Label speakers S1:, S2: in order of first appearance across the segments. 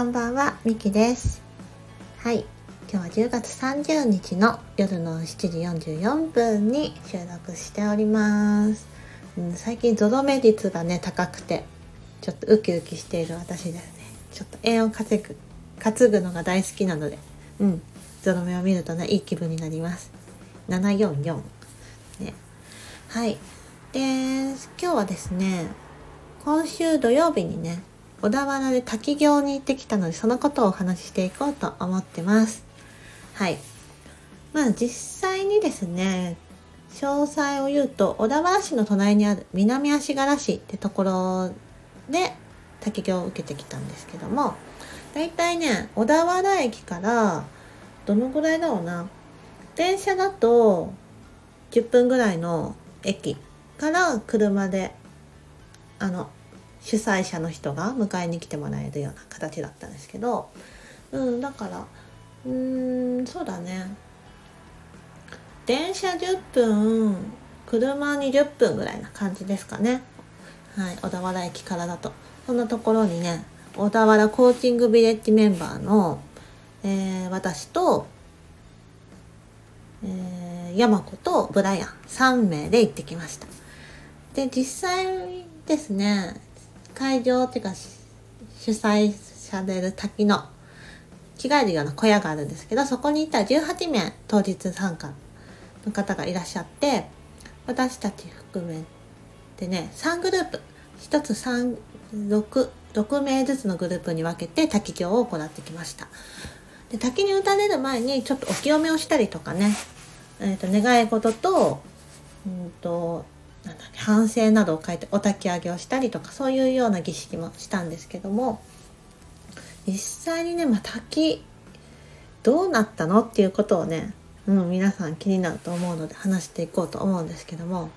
S1: こんばんは、みきです。はい、今日は10月30日の夜の7時44分に収録しております。うん、最近ゾロ目率がね、高くて、ちょっとウキウキしている私ですね。ちょっと円を稼ぐ、担ぐのが大好きなので、うん、ゾロ目を見るとね、いい気分になります。744。ね。はい。で、今日はですね、今週土曜日にね、小田原で滝行に行ってきたので、そのことをお話ししていこうと思ってます。はい。まあ実際にですね、詳細を言うと、小田原市の隣にある南足柄市ってところで滝行を受けてきたんですけども、だいたいね、小田原駅からどのぐらいだろうな。電車だと10分ぐらいの駅から車であの主催者の人が迎えに来てもらえるような形だったんですけど、うん、だからうーんそうだね。電車10分車20分ぐらいな感じですかね。はい小田原駅からだと。そんなところにね小田原コーチングビレッジメンバーの、えー私とえー、山子とブライアン3名で行ってきました。で実際ですね会場っていうか主催される滝の着替えるような小屋があるんですけどそこにいた18名当日参加の方がいらっしゃって私たち含めてね3グループ1つ366名ずつのグループに分けて滝行を行ってきました。で滝に打たれる前にちょっとお清めをしたりとかね、えー、と願い事と,、うんとなんだっけ反省などを書いてお焚き上げをしたりとかそういうような儀式もしたんですけども実際にね、まあ、滝どうなったのっていうことをね、うん、皆さん気になると思うので話していこうと思うんですけども、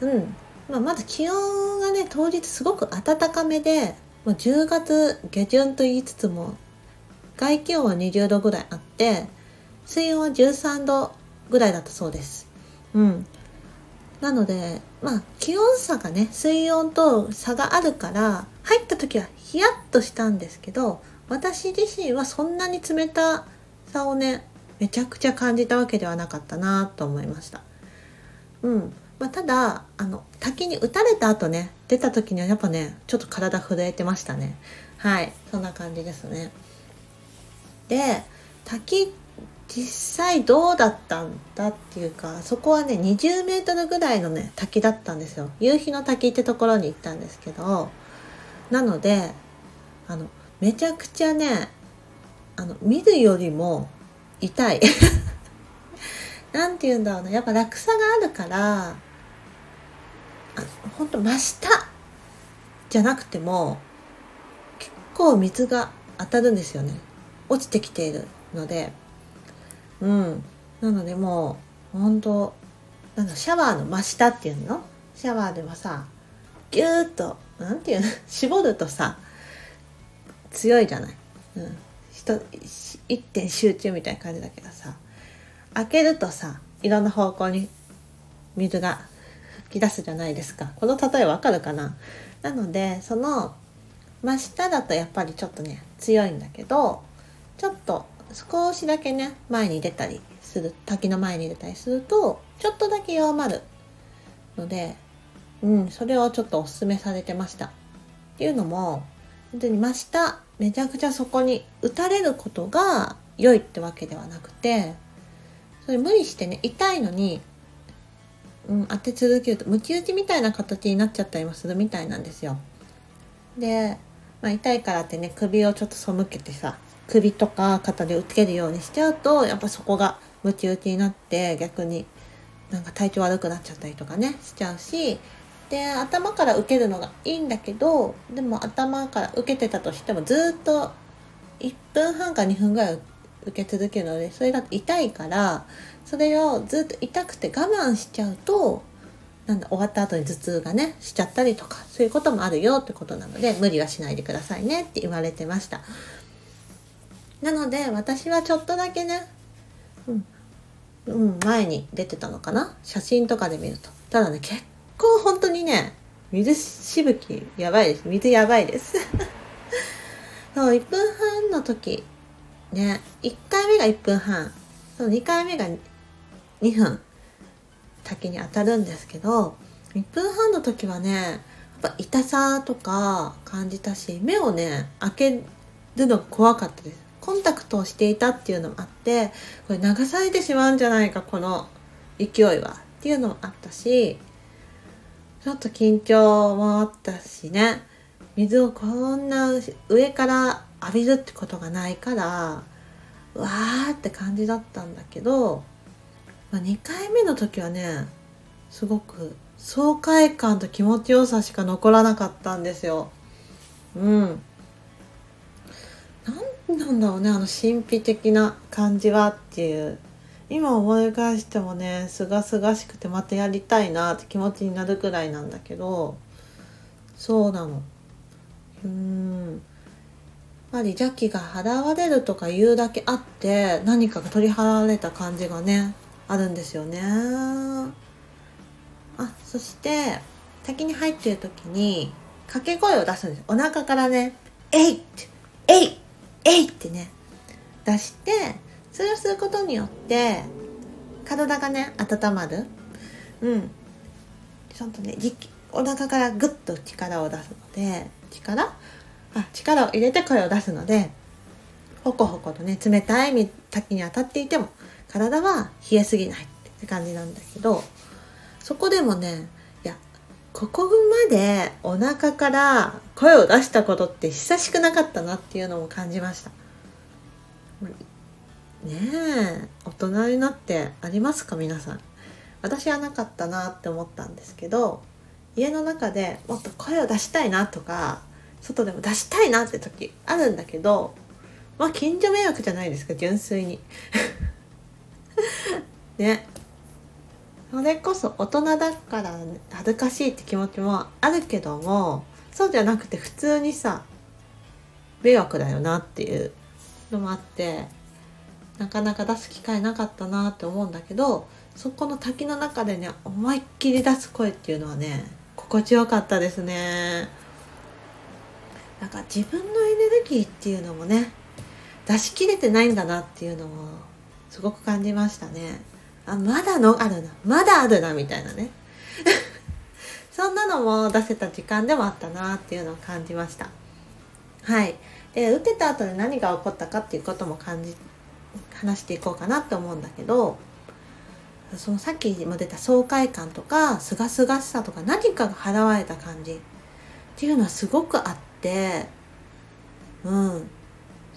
S1: うんまあ、まず気温がね当日すごく暖かめでもう10月下旬と言いつつも外気温は20度ぐらいあって水温は13度ぐらいだったそうです。うん、なのでまあ気温差がね水温と差があるから入った時はヒヤッとしたんですけど私自身はそんなに冷たさをねめちゃくちゃ感じたわけではなかったなと思いました。うん。まあ、ただあの滝に打たれた後ね出た時にはやっぱねちょっと体震えてましたね。はい。そんな感じですね。で滝って実際どうだったんだっていうかそこはね20メートルぐらいのね滝だったんですよ。夕日の滝ってところに行ったんですけどなのであのめちゃくちゃねあの見るよりも痛い。なんて言うんだろうな。やっぱ落差があるからあほんと真下じゃなくても結構水が当たるんですよね。落ちてきているので。うん。なのでもう本当なんシャワーの真下っていうの？シャワーではさギューッとなんていうの？絞るとさ強いじゃない、うん、一点集中みたいな感じだけどさ開けるとさいろんな方向に水が吹き出すじゃないですか。この例えわかるかな？なのでその真下だとやっぱりちょっとね強いんだけどちょっと少しだけね前に出たりする滝の前に出たりするとちょっとだけ弱まるのでうんそれをちょっとおすすめされてました。っていうのも本当に真下めちゃくちゃそこに打たれることが良いってわけではなくてそれ無理してね痛いのに、うん、当て続けるとムキ打ちみたいな形になっちゃったりもするみたいなんですよ。で、まあ、痛いからってね首をちょっと背けてさ首とか肩で受けるようにしちゃうとやっぱそこがムチ打ちになって逆になんか体調悪くなっちゃったりとかねしちゃうしで頭から受けるのがいいんだけどでも頭から受けてたとしてもずっと1分半か2分ぐらい受け続けるのでそれだと痛いからそれをずっと痛くて我慢しちゃうとなんだ終わった後に頭痛がねしちゃったりとかそういうこともあるよってことなので無理はしないでくださいねって言われてました。なので私はちょっとだけね、うん、うん、前に出てたのかな？写真とかで見ると。ただね、結構本当にね、水しぶきやばいです。水やばいです。そう1分半の時ね1回目が1分半そう2回目が2分滝に当たるんですけど1分半の時はねやっぱ痛さとか感じたし目をね開けるのが怖かったですコンタクトをしていたっていうのもあってこれ流されてしまうんじゃないかこの勢いはっていうのもあったしちょっと緊張もあったしね水をこんな上から浴びるってことがないからわーって感じだったんだけど、まあ、2回目の時はねすごく爽快感と気持ちよさしか残らなかったんですよ。うん。何なんだろうねあの神秘的な感じはっていう。今思い返してもねすがすがしくてまたやりたいなって気持ちになるくらいなんだけど。そうなの。うん。やっぱり邪気が払われるとか言うだけあって何かが取り払われた感じがねあるんですよね。あそして滝に入ってる時に掛け声を出すんですお腹からね「えい!」っ「えい!」えい！ってね出してそれをすることによって体がね温まる。うん。ちゃんとねお腹からグッと力を出すので力？あ力を入れて声を出すのでほこほことね冷たい滝に当たっていても体は冷えすぎないって感じなんだけどそこでもねここまでお腹から声を出したことって久しくなかったなっていうのも感じました。ねえ大人になってありますか皆さん。私はなかったなって思ったんですけど家の中でもっと声を出したいなとか外でも出したいなって時あるんだけどまあ近所迷惑じゃないですか純粋に。ね。それこそ大人だから恥ずかしいって気持ちもあるけどもそうじゃなくて普通にさ迷惑だよなっていうのもあってなかなか出す機会なかったなって思うんだけどそこの滝の中でね思いっきり出す声っていうのはね心地よかったですね。なんか自分のエネルギーっていうのもね出し切れてないんだなっていうのもすごく感じましたね。あまだのあるなまだあるなみたいなね。そんなのも出せた時間でもあったなっていうのを感じました。はい。で打てた後で何が起こったかっていうことも感じ話していこうかなって思うんだけどそのさっきも出た爽快感とかすがすがしさとか何かが払われた感じっていうのはすごくあってうん。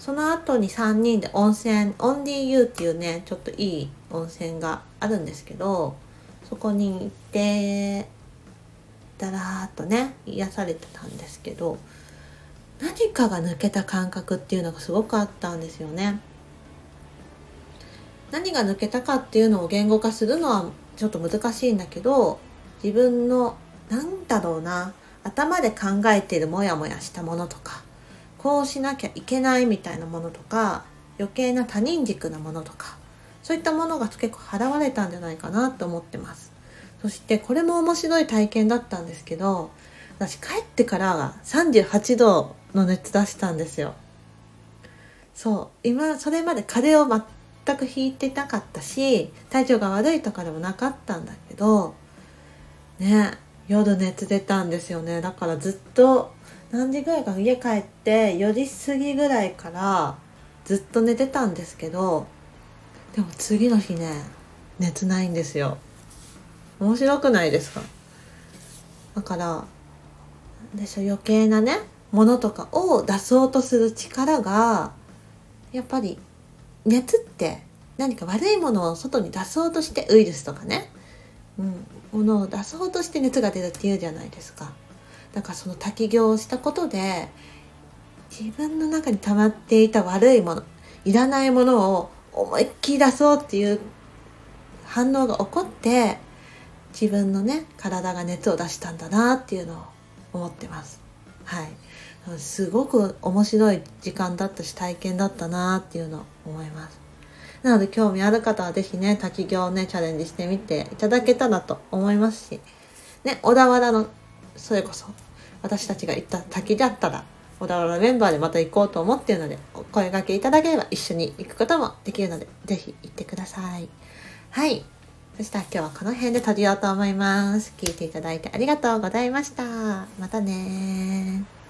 S1: その後に3人で温泉オンディユーっていうねちょっといい温泉があるんですけどそこに行ってだらーっとね癒されてたんですけど何かが抜けた感覚っていうのがすごくあったんですよね。何が抜けたかっていうのを言語化するのはちょっと難しいんだけど自分のなんだろうな頭で考えているモヤモヤしたものとかこうしなきゃいけないみたいなものとか余計な他人軸なものとかそういったものが結構払われたんじゃないかなと思ってます。そしてこれも面白い体験だったんですけど私帰ってから38度の熱出したんですよ。そう今それまで風邪を全くひいてなかったし体調が悪いとかでもなかったんだけどね夜熱出たんですよね。だからずっと何時ぐらいか家帰って4時過ぎぐらいからずっと寝てたんですけどでも次の日ね熱ないんですよ。面白くないですか？だからでしょ？余計なねものとかを出そうとする力がやっぱり熱って何か悪いものを外に出そうとしてウイルスとかね、うん、ものを出そうとして熱が出るっていうじゃないですか。だかその滝行をしたことで自分の中に溜まっていた悪いものいらないものを思いっきり出そうっていう反応が起こって自分のね体が熱を出したんだなっていうのを思ってます。はい。すごく面白い時間だったし体験だったなっていうのを思います。なので興味ある方は是非ね滝行をねチャレンジしてみていただけたらと思いますしね小田原のそれこそ私たちが行った滝だったら小田原メンバーでまた行こうと思っているのでお声がけいただければ一緒に行くこともできるのでぜひ行ってください。はい。そしたら今日はこの辺で閉じようと思います。聞いていただいてありがとうございました。またね